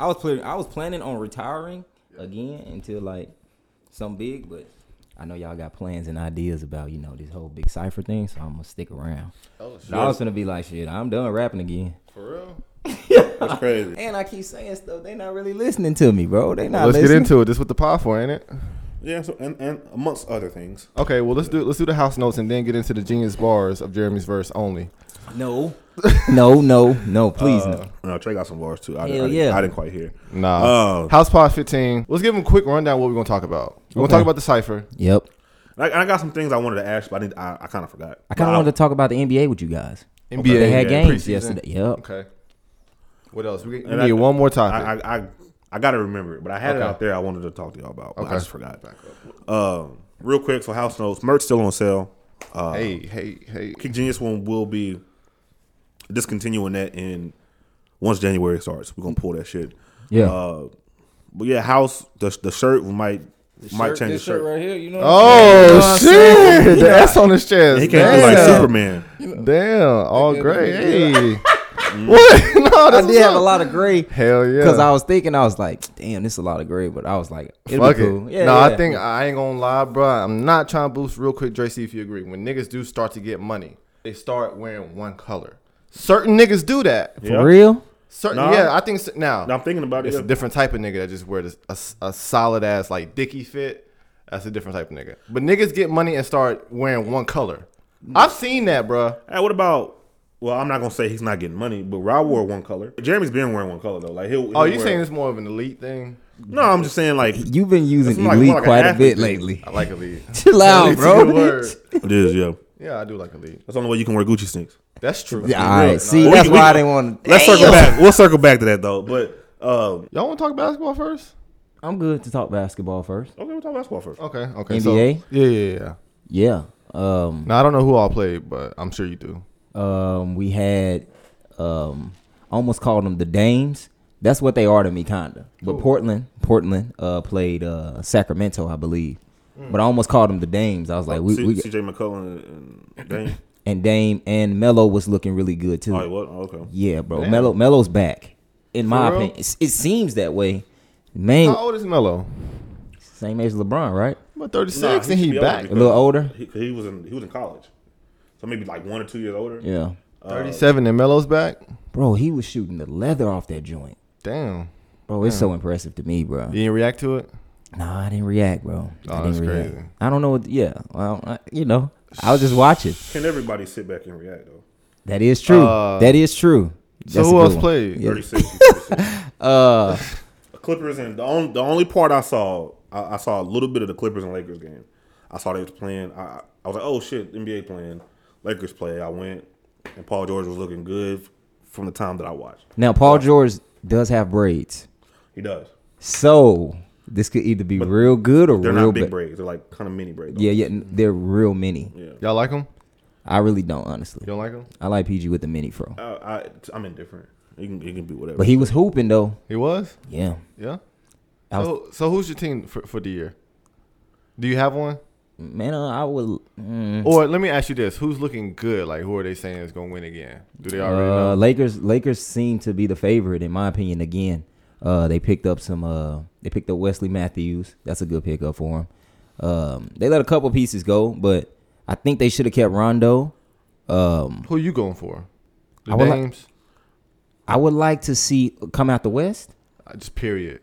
I was planning. I was planning on retiring again until like something big, but I know y'all got plans and ideas about you know this whole big cipher thing, so I'm gonna stick around. Oh But I was gonna be like, shit, I'm done rapping again. For real? That's crazy. And I keep saying stuff. They not really listening to me, bro. They not. Let's get into it. This what the pod for, ain't it? Yeah, so and, and amongst other things. Okay, well let's do let's do the house notes and then get into the genius bars of Jeremy's verse only. No, no, no, no. Please Uh, no. No, Trey got some bars too. I, Hell I, yeah. I didn't quite hear. Nah. Oh. House Pod 15. Let's give him a quick rundown what we're gonna talk about. We're Okay. gonna talk about the cipher. Yep. I, I got some things I wanted to ask, but I, need, I, I kind of forgot. I kind of But wanted to talk about the NBA with you guys. NBA. They had yeah, games preseason. yesterday. Yep. Okay. What else? We, we And need I- one more topic. I, I, I, I got to remember it, but I had it out there. I wanted to talk to y'all about. But Okay. I just forgot. Um, real quick for house notes, merch still on sale. Uh, hey, hey, hey. Kick Genius one will be discontinuing that in once January starts. We're gonna pull that shit. Yeah. Uh, but yeah, house the the shirt we might might change the shirt. right here. You know. Oh shit! The S on his chest. He can't be like Damn. Superman. Damn, all gray. Hey, what? No, I did what's have a lot of gray. Hell yeah. Because I was thinking, I was like, damn, this is a lot of gray. But I was like, it'll Fuck be cool. it. Yeah, no, yeah. I think I ain't gonna lie, bro. I'm not trying to boost real quick, Dre. See if you agree. When niggas do start to get money, they start wearing one color. Certain niggas do that. For Yeah. real. Certain, Nah. yeah, I think s- now. Now I'm thinking about it. It's yeah. a different type of nigga that just wear this, a, s- a solid ass like dicky fit. That's a different type of nigga. But niggas get money and start wearing one color. I've seen that, bro. Hey, what about? Well, I'm not gonna say he's not getting money, but Rob wore one color. Jeremy's been wearing one color though. Like he'll. Oh, he'll you wear- saying it's more of an elite thing? No, I'm just saying like You've been using That's like- elite like quite a bit thing. lately. I like elite. Chill out, Elite's bro. good word. it is. Yeah, Yeah, I do like elite. that's the only way you can wear Gucci sneaks. That's true. Yeah, all right. See, We that's we why I didn't want to. Let's circle back. We'll circle back to that though. But um, Y'all want to talk basketball first? I'm good to talk basketball first. okay, we'll talk basketball first. Okay. Okay. NBA? So, yeah, yeah, yeah. Yeah. Um. Now I don't know who all played, but I'm sure you do. Um. We had. Um. I almost called them the Dames. That's what they are to me, kinda. But Portland, Portland, uh, played uh Sacramento, I believe. But I almost called them the Dames. I was like, we, C- we CJ McCollum and Dame. And Dame and Melo was looking really good too. oh, what? Oh, okay. Yeah, bro. Damn. Melo Melo's back. In my real? opinion, It's- it seems that way. Man, How old is Melo? same age as LeBron, right? About 36, Nah, and should he back. A little older. He, he was in he was in college, so maybe like one or two years older. Yeah, uh, 37 and Melo's back. bro. He was shooting the leather off that joint, Damn. bro. It's so impressive to me, bro. You didn't react to it? Nah, I didn't react, bro. Oh, I didn't that's react. crazy. I don't know. What, yeah, well, I, you know, I was just watching. Can everybody sit back and react though? That is true. Uh, that is true. That's a who else one. played? Yeah. 36. 36. Uh, The Clippers and the only the only part I saw, I, I saw a little bit of the Clippers and Lakers game. I saw they was playing. I, I was like, oh shit, NBA playing, Lakers play. I went, and Paul George was looking good from the time that I watched. now Paul George does have braids, He does. so this could either be real good or They're real not big bad. braids. They're like kind of mini braids. Yeah, yeah, they're real mini. yeah. Y'all like them? I really don't, honestly. You don't like them? I like PG with the mini fro, I, I I'm indifferent. You can you can be whatever. but he was hooping though. He was? Yeah, Yeah. I was, So, so who's your team for, for the year? Do you have one? man, uh, I would. Mm, Or let me ask you this: Who's looking good? Like, who are they saying is gonna win again? Do they already uh, know? Lakers, Lakers seem to be the favorite in my opinion. Again, uh, they picked up some. Uh, they picked up Wesley Matthews. That's a good pickup for him. Um, they let a couple pieces go, but I think they should have kept Rondo. Um, Who you going for? The I would like- names? I would like to see come out the West. Uh, Just period.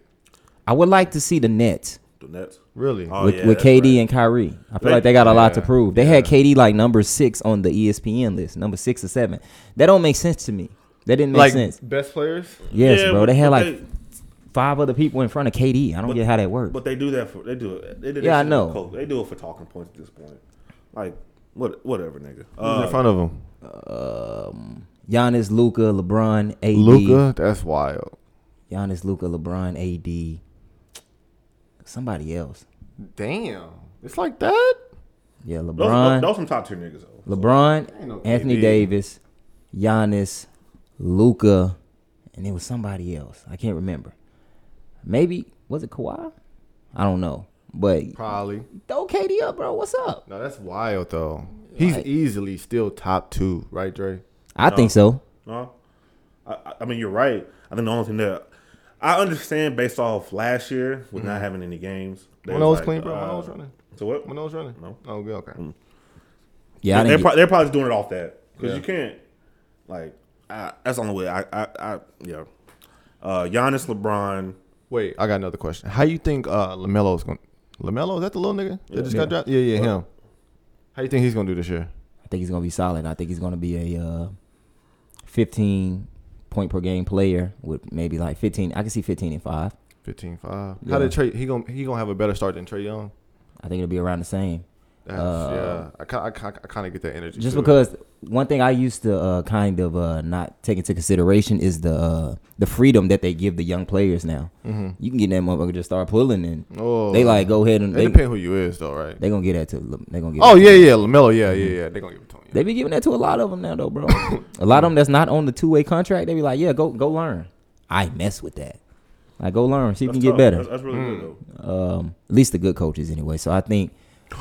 I would like to see the Nets the Nets. Really? Oh, with, yeah, with KD right. and Kyrie. I feel They- like they got a lot to prove. They yeah. had KD like number six on the ESPN list, number six or seven. That don't make sense to me. That didn't make like sense. best players? Yes, Yeah, bro. They had like they- five other people in front of KD. I don't But- get how that works. But they do that for they do it. They did Yeah, I know. with They do it for talking points at this point. Like what whatever, nigga. Who's Uh, in front of him? um, Giannis, Luka, LeBron, AD. Luka. That's wild. Giannis, Luka, LeBron, AD. Somebody else. Damn. It's like that. Yeah, LeBron. those, some top tier niggas though. LeBron, no Anthony KD. Davis, Giannis, Luka, and it was somebody else. I can't remember. Maybe was it Kawhi? I don't know. But Probably. throw KD up, bro. What's up? No, that's wild though. He's Like- easily still top two, right, Dre? I think so. No, I, I- I mean you're right. I think the only thing that I understand based off last year with not having any games. they When I was like, clean, bro. When I uh, was running. So what? When I was running. No. Oh, good. Okay. Yeah, they're, didn't. pro- they're probably doing it off that because Yeah. you can't like I, that's the only way. I I, I yeah. Uh, Giannis, LeBron. Wait, I got another question. How you think uh, Lamelo's going? to Lamelo is that the little nigga that just Yeah. got drafted? Yeah, yeah, him. How you think he's gonna do this year? I think he's gonna be solid. I think he's gonna be a uh, 15 point per game player with maybe like 15. I can see 15 and five. 15 5. Yeah. How did Trey? He gonna he gonna have a better start than Trae Young? I think it'll be around the same. Uh, yeah, I, ki- I, I kind of get that energy. Just too. because one thing I used to uh, kind of uh, not take into consideration is the uh, the freedom that they give the young players now. You can get that motherfucker just start pulling and oh, they like go ahead and It they depends who you is though, right? they gonna get that to they gonna get. Oh yeah, yeah, Lamelo, yeah, yeah, yeah. They gonna give it to him. They be giving that to a lot of them now though, bro. a lot of them that's not on the two way contract. They be like, yeah, go go learn. I mess with that. Like go learn, see if you can tough. get better. That's, that's really Mm. good though. Um, at least the good coaches anyway. So I think.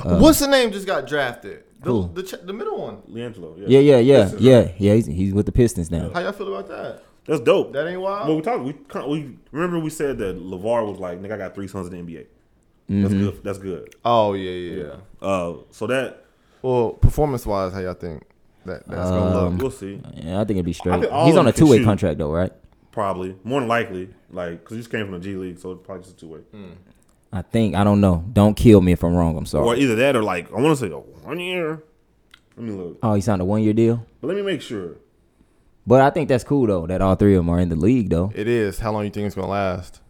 Uh, What's the name? Just got drafted. The Who? the, ch- the middle one. LiAngelo. Yeah, yeah, yeah, Pistons, yeah, right? yeah. He's, he's with the Pistons now. How y'all feel about that? That's dope. That ain't wild. well, we talked. We we remember we said that LaVar was like, "Nigga, I got three sons in the NBA." That's Mm-hmm. good. That's good. Oh yeah, yeah, yeah. Uh, so that Well, performance wise, how y'all think that that's gonna Um, look? we'll see. Yeah, I think it'd be straight. He's on a two way contract though, right? Probably more than likely, like because he just came from the G League, so it's probably just a two way. I think I don't know. Don't kill me if I'm wrong. I'm sorry. Or either that or like I want to say a one year. Let me look, Oh, he signed a one year deal. but let me make sure. But I think that's cool though that all three of them are in the league though. It is. How long you think it's gonna last?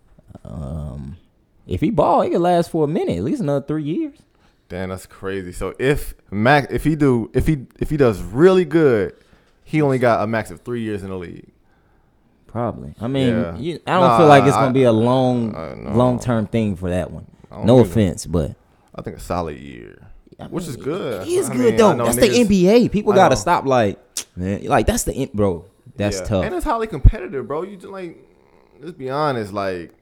Um, if he ball, it could last for a minute, at least another three years. Damn, that's crazy. So if Max, if he do, if he if he does really good, he only got a max of three years in the league. Probably. I mean, Yeah. you, I don't Nah, feel like it's gonna I- be a long, long term thing for that one. No offense, but I think a solid year, I which is good. It is I good mean, though. That's niggas- the NBA. People gotta stop. Like, man, like that's the bro. That's Yeah. tough. And it's highly competitive, bro. You just like, let's be honest. Like,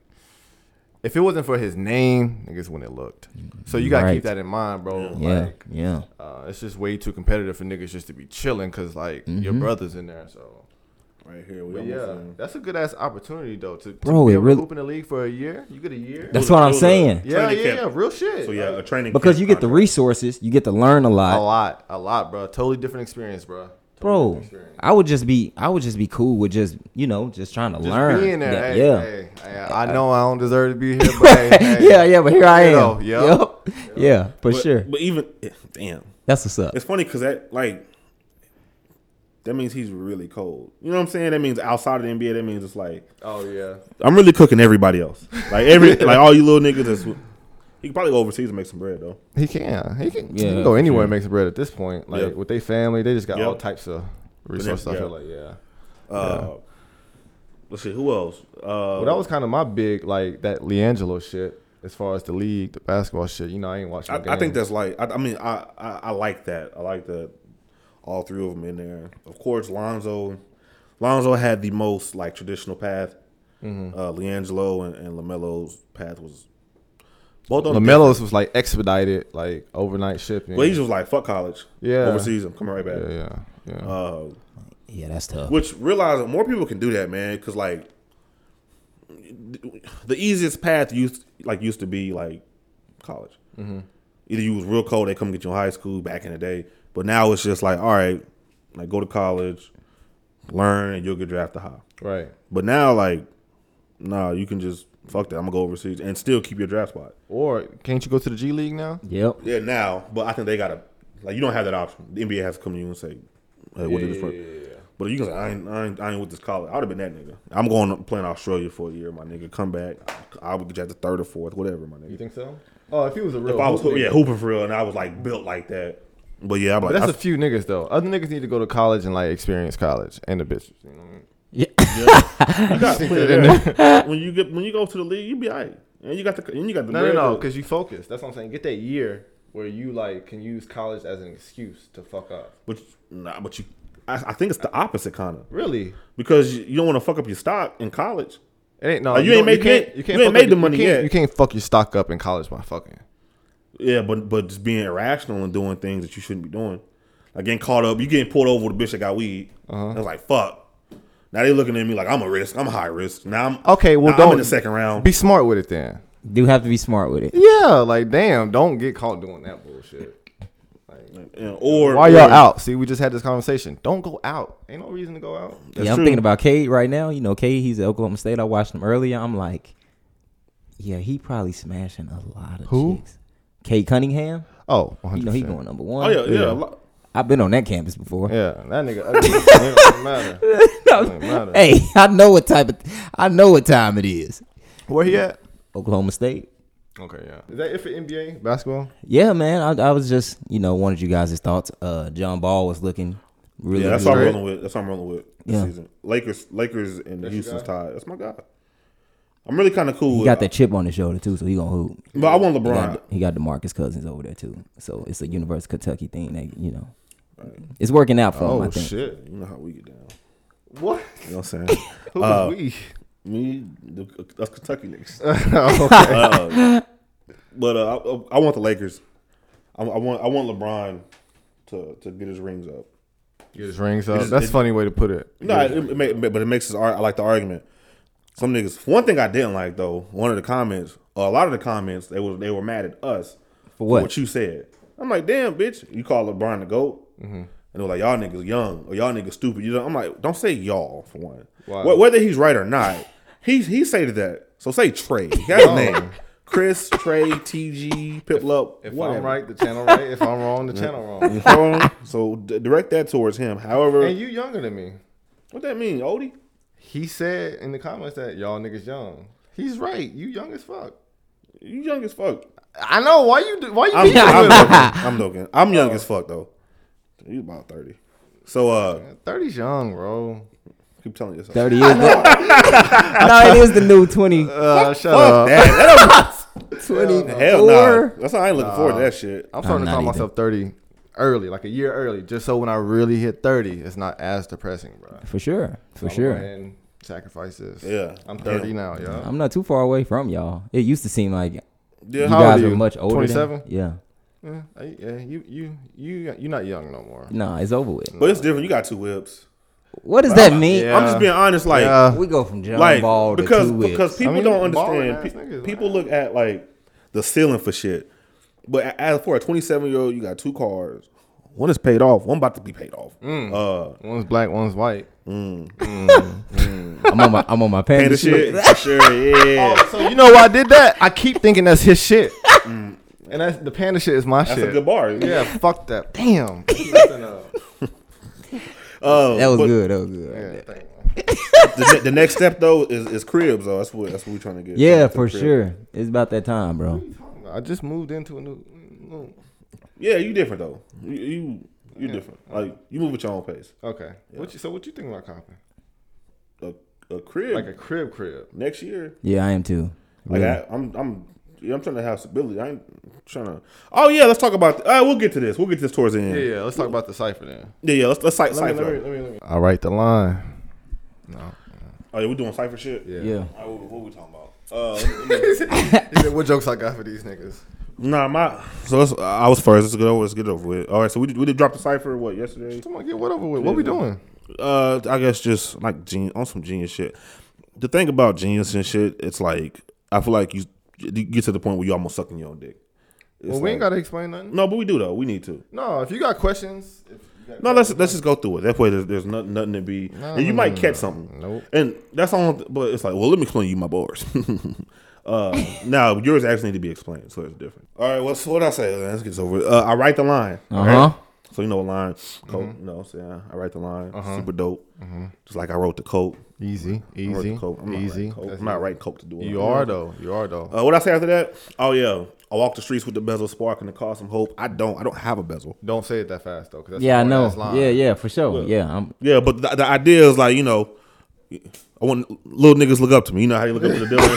if it wasn't for his name, niggas wouldn't have looked. So you gotta Right. keep that in mind, bro. yeah, Like, yeah. uh, it's just way too competitive for niggas just to be chilling because like your Mhm. brother's in there. So, Right here, we but almost yeah, in. that's a good ass opportunity though to, to Bro, be it really- to in the league for a year. You get a year. That's what I'm saying. yeah, yeah, camp. yeah, real shit. So yeah, a Like, training Because camp you get the resources, you get to learn a lot, a lot, lot, a lot, bro. Totally different experience, bro. Totally bro. experience. I would just be, I would just be cool with just, you know, just trying to Just learn. being there. Yeah, Hey, yeah. hey, hey, I know I don't deserve to be here, but hey, hey, yeah, yeah, but here I am. know, yep. Yep. Yeah, for But, sure. But even eh, damn, That's what's up. it's funny because that like that means he's really cold. You know what I'm saying? That means outside of the NBA, that means it's like Oh yeah. I'm really cooking everybody else. Like every like all you little niggas. That's, he could probably go overseas and make some bread though. He can. He can, he can go anywhere sure. and make some bread at this point. Like Yeah. with their family, they just got Yeah. all types of resources. I feel like, yeah. Uh, Let's see who else. Uh, Well, that was kind of my big like that LiAngelo shit as far as the league, the basketball shit. You know, I ain't watching. I, I think that's like. I, I mean, I, I I like that. I like that. All three of them in there. Of course, Lonzo. Lonzo had the most like traditional path. Mm-hmm. Uh, LiAngelo and, and Lamelo's path was both of them. Lamelo's was like expedited, like overnight shipping. Well, he just was like fuck college. Yeah. overseas. I'm coming right back. yeah, yeah, yeah. Uh, Yeah, that's tough. which realize more people can do that, man. Because like the easiest path used like used to be like college. Mm-hmm. Either you was real cold, they come get you in high school back in the day. But now it's just like, all right, like go to college, learn, and you'll get drafted high. right. But now, like, nah, you can just fuck that. I'm gonna go overseas and still keep your draft spot. Or can't you go to the G League now? Yep. Yeah, now, but I think they gotta like you don't have that option. The NBA has to come to you and say, hey, what did this for? But you can say, I ain't, I ain't, I ain't with this college. I would have been that nigga. I'm going to play in Australia for a year, my nigga. Come back. I would get you at the third or fourth, whatever, my nigga. You think so? Oh, if he was a real, If I was, hoop yeah, hooping for real, and I was like built like that. But yeah, I'm But that's I- a few niggas though. Other niggas need to go to college and like experience college and the bitches. You know what I mean? Yeah. you got Stick put it in in there. when you get when you go to the league, you be alright. And you got the and you got the No, no, bread no, to- because you focus. That's what I'm saying. Get that year where you like can use college as an excuse to fuck up. But nah, but you, I, I think it's the opposite kind of Really? because you, you don't want to fuck up your stock in college. It ain't no. Like, you ain't don't- made- can't- you ain't fuck made up- the money you can't, yet. You can't fuck your stock up in college by fucking. Yeah, but but just being irrational and doing things that you shouldn't be doing, like getting caught up, you getting pulled over with a bitch that got weed. Uh-huh. I was like, fuck. Now they looking at me like I'm a risk. I'm a high risk. Now I'm Okay, well, now don't I'm in the second round. Be smart with it then. Do have to be smart with it. Yeah, like damn, don't get caught doing that bullshit. Yeah, or Why y'all or- out? See, we just had this conversation. Don't go out. Ain't no reason to go out. That's yeah, I'm true. thinking about Cade right now. You know, Cade, he's at Oklahoma State. I watched him earlier. I'm like, yeah, he probably smashing a lot of Who? chicks. Cade Cunningham. Oh, 100%. You know, he going number one. Oh yeah, yeah. Yeah. I've been on that campus before. Yeah, that nigga. ugly. it don't matter. It don't matter. Hey, I know what type of, I know what time it is. Where he at? Oklahoma State. Okay, yeah. Is that it for NBA basketball? Yeah, man. I, I was just, you know, wanted you guys' thoughts. Uh, John Ball was looking really Yeah, that's good. what I'm Straight. rolling with. That's what I'm rolling with this Yeah. season. Lakers, Lakers, and That's your Houston's tied. That's my guy. I'm really kind of cool. He with got that chip on his shoulder too, so he gonna hoop. but I want He LeBron. got, he got DeMarcus Cousins over there too, so it's a University of Kentucky thing. That you know, it's working out for him. I Oh think. shit! You know how we get down. What? You know what I'm saying? Who Uh, we? Me, the, us Kentucky niggas. okay. Uh, but uh, I, I want the Lakers. I, I want I want LeBron to to get his rings up. Get his rings up. just- That's a it- funny way to put it. No, it, it make, but it makes us. ar- I like the argument. Some niggas. One thing I didn't like though. One of the comments, or a lot of the comments, they was they were mad at us For what? what you said. I'm like, damn, bitch, you call LeBron the goat, mm-hmm. and they're like, y'all niggas young or y'all niggas stupid. You know, I'm like, don't say y'all for one. Why? Wh- Whether he's right or not, he's he stated that. So say Trey. He got his oh. name. Chris, Trey, TG, Piplup. If whatever. I'm right, the channel right. If I'm wrong, the channel wrong. You feel me? so d- direct that towards him. However, And you younger than me. what that mean, Odie? He said in the comments that y'all niggas young. He's right. You young as fuck. You young as fuck. I know. Why you? Why you? I'm, I'm with joking. I'm joking. I'm young as fuck though. You about thirty. So uh, 30's young, bro. keep telling yourself. Thirty is. The, no, it is the new 20, Uh, shut Fuck up. that. That 24. don't- Hell no. That's why I ain't looking forward to that shit. I'm starting I'm to not call either. myself 30 early, like a year early, just so when I really hit 30, it's not as depressing, bro. For sure, for I'ma sure. Ahead and sacrifice this. Yeah. I'm 30 Damn. now, yo. I'm not too far away from y'all. It used to seem like you Yeah. How old guys are you? much older. 27? Than, yeah. Yeah, I- yeah, you, you, you, you're not young no more. Nah, it's over with. But it's different. You got two whips. What does that mean? Yeah. I'm just being honest. Like, Yeah. We go from John like Ball to because two whips. because people I mean, don't understand. Pe- people man. look at like the ceiling for shit. But as for a 27 year old, you got two cars. One is paid off. One about to be paid off. Mm. Uh, One's black, one's white. Mm. Mm. Mm. I'm on my I'm on my panda, panda shit. shit. for sure. Yeah. Oh, so you know why I did that? I keep thinking that's his shit. And that's the panda shit is my That's shit. a good bar. Yeah, fuck that. Damn. Listen up. Uh, That was but good. That was good. Yeah. The, the next step though is, is cribs though. That's what that's what we're trying to get. Yeah, to for sure. It's about that time, bro. I just moved into a new. new Yeah, you different though. You you you different. Like you move at your own pace. okay. What you, so what you think about copping? A, a crib Like a crib crib. next year. Yeah, I am too. Like Really. I, I'm I'm yeah, I'm trying to have stability. I ain't trying to. Oh yeah, let's talk about. Uh, we'll get to this. We'll get to this towards the end. Yeah, Yeah, yeah. Let's talk about the cipher then. yeah. let's let's cite Let me, cipher. let me, let me, let me. I write the line. No. Oh yeah, we doing cipher shit. Yeah. Yeah. All right, what, what we talking about? Uh, let me- He said, what jokes I got for these niggas? Nah, my. So let's, I was first. Let's get over. Let's get over with. All right, so we did, we did drop the cipher. What yesterday? Come on, get what over with. What we doing? Uh, I guess just like genius on some genius shit. The thing about genius and shit, it's like I feel like you, you get to the point where you almost sucking your own dick. It's Well, we ain't got to explain nothing. No, but we do though. We need to. No, if you got questions. If you got No, let's let's just go through it. That way, there's, there's nothing, nothing to be, No, and you might catch something. Nope. And that's all. But it's like, well, let me explain you my bars. uh, now yours actually need to be explained, so it's different. All right, what's what I say? Let's get over. Uh, I write the line. Uh huh. right? So you know a line, coat. Mm-hmm. You know, what I'm saying I write the line. Uh-huh. Super dope. Just like I wrote the coat. Easy, I easy, coat. I'm not easy. writing coke. I'm not easy. writing coke to do it. You are though. You are though. Uh, what I say after that? Oh yeah, I walk the streets with the bezel spark and the cause some hope. I don't. I don't have a bezel. Don't say it that fast though. 'cause that's Yeah, I know. hard-ass line. Yeah, yeah, for sure. Yeah, I'm. Yeah, but the, the idea is like you know, I want little niggas look up to me. You know how you look up to the dealer.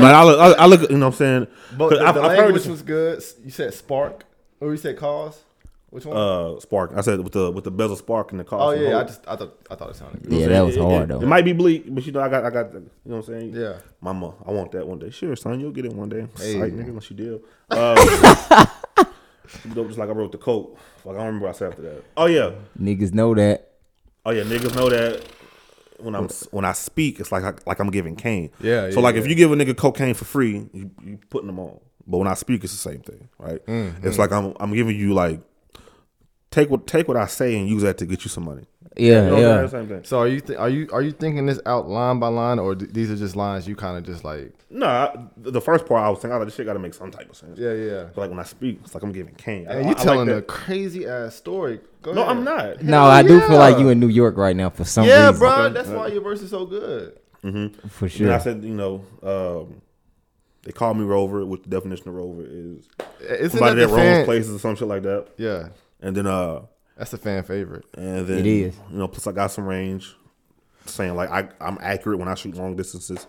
but I look, I, I look, you know what I'm saying. But 'Cause the, I've, the I've heard language this. was good. You said spark, or you said cause. Which one? Uh, spark. I said with the with the bezel spark and the cause. oh some yeah, I just I thought I thought it sounded good. You know Yeah, that was saying? hard, it, though. It, might be bleak, but you know I got I got. the You know what I'm saying? Yeah. Mama, I want that one day. Sure, son, you'll get it one day. Hey. Sight, nigga, unless you deal. Uh, dope, just like I wrote the quote. Fuck, I don't remember what I said after that. Oh yeah, Niggas know that. oh yeah, niggas know that. When I'm when I speak, it's like I, like I'm giving cane. Yeah, So yeah, like if you give a nigga cocaine for free, you you putting them on. But when I speak, it's the same thing, right? Mm-hmm. It's like I'm I'm giving you like take what take what I say and use that to get you some money. Yeah, You know what I'm yeah. Same thing. So are you th- are you are you thinking this out line by line, or th- these are just lines you kind of just like? No, I, the first part I was thinking, oh, this shit got to make some type of sense. Yeah, yeah. But like when I speak, it's like I'm giving cane. I- And I- you I like telling a crazy ass story. Go No, ahead. I'm not. No, I do feel like you in New York right now for some Yeah, reason. bro. That's why your verse is so good. For sure. And I said, you know, um, they call me Rover, which the definition of Rover is Isn't somebody that that roams places or some shit like that. Yeah, And then, uh, that's a fan favorite. and then It is. you know, plus I got some range, saying like I I'm accurate when I shoot long distances,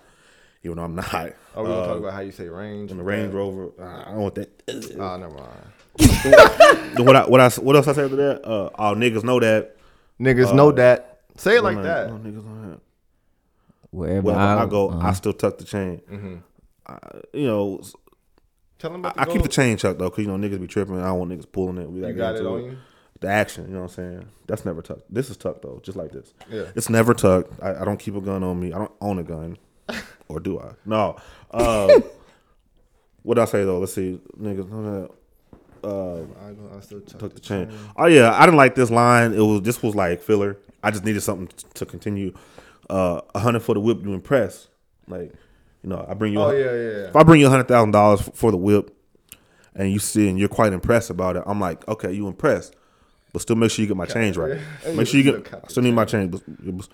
even though I'm not. Oh, we're gonna Uh, talk about how you say range. and the Range Rover, uh, I don't want that. Oh, never mind. Then what I what I what else I say after that? Uh, all niggas know that. Niggas know that. Say it like All that. niggas know that. Wherever Wherever I, go, uh-huh. I still tuck the chain. Mm-hmm. I, you know, Tell them about the I, I keep the chain chucked though, cause you know niggas be tripping. I don't want niggas pulling it. We gotta You got it into on you. The action, you know what I'm saying? That's never tucked. This is tucked though, just like this. Yeah. It's never tucked. I, I don't keep a gun on me. I don't own a gun, or do I? No. Uh, what I say though? Let's see, niggas. Uh, I, I still tuck tuck the chain. Oh yeah, I didn't like this line. It was this was like filler. I just needed something t- to continue. Uh, a hundred for the whip, you impress. Like, you know, I bring you. Oh a- yeah, yeah. If I bring you a hundred thousand dollars for the whip, and you see and you're quite impressed about it, I'm like, okay, you impressed, but still make sure you get my change right. Yeah. Make sure you get. I still need my change. But, but-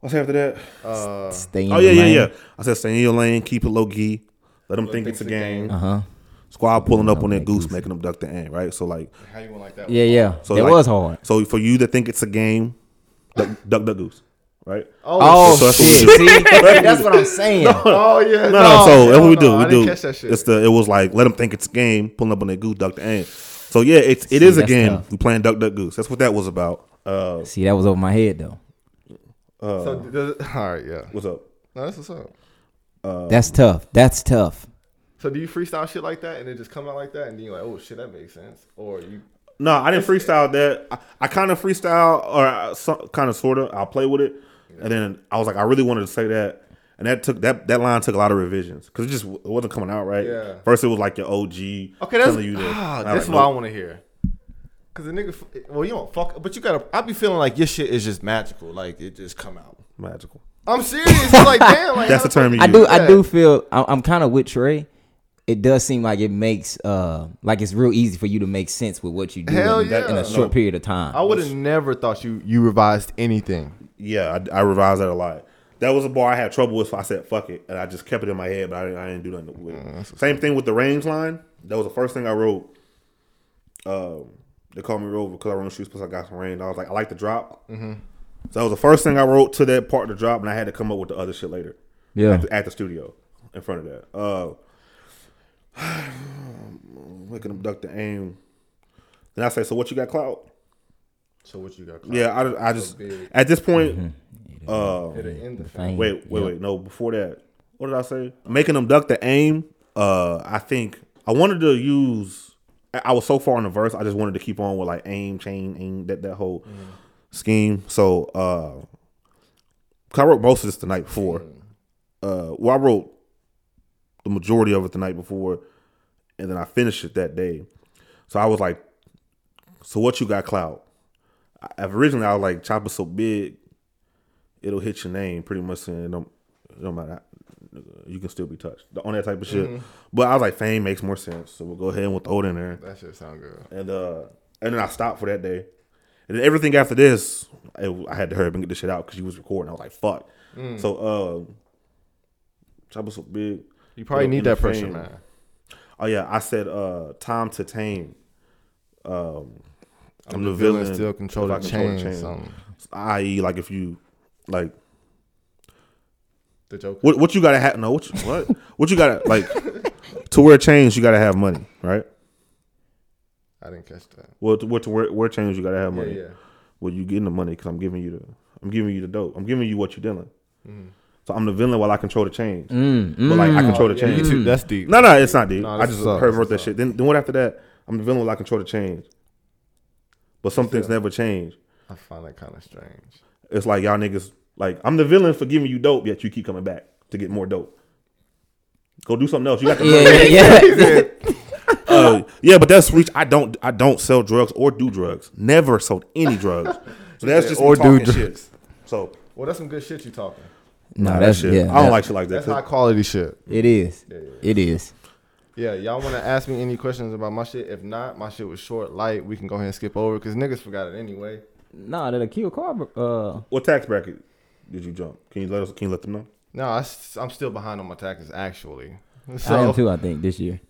what's after that? Uh, Stay in Oh yeah, yeah, lane. yeah. I said stay in your lane, keep it low key. Let them think it's a game. Uh huh. Squad pulling up on that goose, goose. making them duck the aim, right? So like, how you want like that? Yeah, yeah. so it like- was hard. So for you to think it's a game, duck, duck, duck goose, right? Oh, so that's what shit! do. See, that's what I'm saying. Oh yeah. No, no. So that's what we no, do. I We didn't do. catch that shit. It's the. It was like let them think it's a game, pulling up on that goose, duck the aim. So yeah, it's it is a game. tough. We playing duck, duck, goose. That's what that was about. Uh, See, that was over my head though. so, does, all right, yeah. what's up? No, that's what's up. Uh, That's tough. That's tough. So do you freestyle shit like that and it just come out like that and then you're like, oh shit, that makes sense, or you? No, I didn't freestyle that. I, I kind of freestyle, or uh, so, kind of sort of. I'll play with it, and then I was like, I really wanted to say that, and that took that that line took a lot of revisions because it just it wasn't coming out right. Yeah. First, it was like your OG. Okay, that's telling you this. ah, And I was that's like, what I want to hear. Cause the nigga, well, you don't fuck, but you gotta. I be feeling like your shit is just magical, like it just come out. magical. I'm serious. It's like damn, like That's the term you I use. do. I do feel. I- I'm kind of with Trey. It does seem like it makes uh like it's real easy for you to make sense with what you do Hell in, in a short period of time. I would have never thought you you revised anything. Yeah, I, I revised that a lot. That was a bar I had trouble with, so I said fuck it, and I just kept it in my head, but I didn't, I didn't do nothing with it. Same thing with the range line. That was the first thing I wrote. Um, they called me Rover because I run shoes, plus I got some range. I was like, I like the drop. Mm-hmm. So that was the first thing I wrote to that part of the drop, and I had to come up with the other shit later. Yeah. at the, at the studio in front of that. Uh, making them duck the aim. Then I say, so what you got, clout? So what you got? Clout? Yeah, I, I just big. at this point. Uh, It'll end the Fame. Wait, wait, Yep. wait. No, before that, what did I say? Making them duck the aim. Uh, I think I wanted to use. I I was so far in the verse, I just wanted to keep on with like aim, chain, aim, that that whole scheme. So, uh, 'cause I wrote most of this the night before. Uh, well, I wrote the majority of it the night before, and then I finished it that day. So I was like, "So what you got, Cloud?" I, originally, I was like, "Chopper so big, it'll hit your name pretty much saying it don't, it don't matter you can still be touched. On that type of shit. But i was like fame makes more sense so we'll go ahead and we'll throw it in there. That shit sound good. and uh and then i stopped for that day. And then everything after this I, I had to hurry up and get this shit out because you was recording. I was like fuck. So uh Chopper so big. You probably need that pressure, fame. man. oh yeah. I said uh time to tame. Um i'm, the the villain, villain still controlling the control chain, something. i.e like if you like The Joker. What what you gotta have? No, what you, what what you gotta like to wear chains? You gotta have money, right? I didn't catch that. Well, to, what to wear, wear chains? You gotta have money. yeah. Well, you getting the money because I'm giving you the I'm giving you the dope. I'm giving you what you're dealing. Mm-hmm. So I'm the villain while I control the chains. Mm, But like I control the Yeah, you chains. too- that's deep. No, no, it's not deep. No, I just what's up, heard that's wrote that what's shit. Then, then what after that? I'm the villain while I control the chains. But some things never change. I find that kind of strange. It's like y'all niggas Like I'm the villain for giving you dope, yet you keep coming back to get more dope. Go do something else. You got the Yeah, yeah, yeah. uh, yeah, but that's reach. I don't. I don't sell drugs or do drugs. Never sold any drugs. So that's just Or or do do dr- shit. So Well, that's some good shit you talking. no, nah, that's that shit. yeah. I don't that- like shit like that. That's high quality shit. It is. It is. Yeah, y'all want to ask me any questions about my shit? If not, my shit was short, light. We can go ahead and skip over because niggas forgot it anyway. Nah, that a kill car. Uh, What tax bracket did you jump? Can you let us? Can you let them know? No, I, am still behind on my taxes actually. I So am too. I think this year.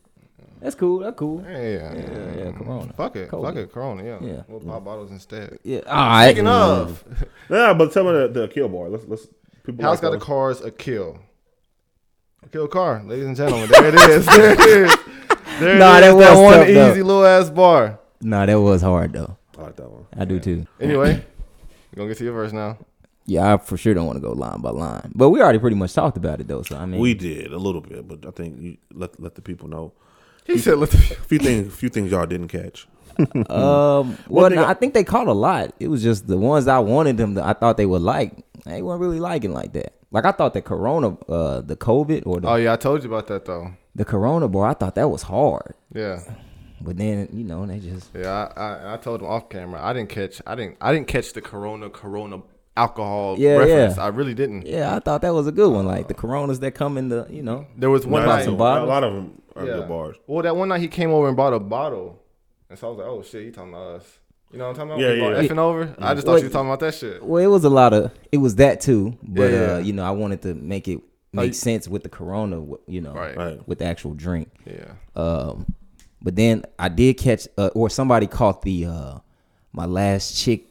That's cool. That's cool. Yeah, yeah, Yeah, yeah, Corona. Fuck it, COVID. fuck it, Corona. Yeah, Yeah. we'll pop bottles instead. Yeah. All right. Speaking of, Yeah, but tell me the, the kill bar. Let's let's. People House like got a car's a kill. A kill car, ladies and gentlemen. There it is. There it is. There Nah, it that is. was That one tough, though. easy little ass bar. Nah, that was hard though. I like that one. I do too. Anyway, we're gonna get to your verse now. Yeah, I for sure don't want to go line by line, but we already pretty much talked about it though. So I mean, We did a little bit, but I think you let let the people know He said, "Let the a few things. A few things y'all didn't catch. Um, well, no, I- I think they caught a lot. It was just the ones I wanted them. To, I thought they would like. They weren't really liking like that. Like I thought the Corona, uh, the COVID or the Oh yeah, I told you about that though. the Corona boy. I thought that was hard. Yeah, But then you know they just yeah. I, I I told him off camera. I didn't catch. I didn't. I didn't catch the Corona Corona alcohol Yeah, reference. yeah. I really didn't. yeah. I thought that was a good one. Like the Coronas that come in the you know. There was one Nah, night. some a lot of them are Yeah. good bars. Well, that one night he came over and bought a bottle, and so I was like, "Oh shit, he talking about us." You know what I'm talking about? Yeah, He yeah. Effing over. I just thought Wait. you were talking about that shit. Well, it was a lot of. It was that too, but Yeah, uh, you know I wanted to make it make you- sense with the Corona. You know, Right. Right. with the actual drink. Yeah. Um, but then I did catch, uh, or somebody caught the uh, my last chick,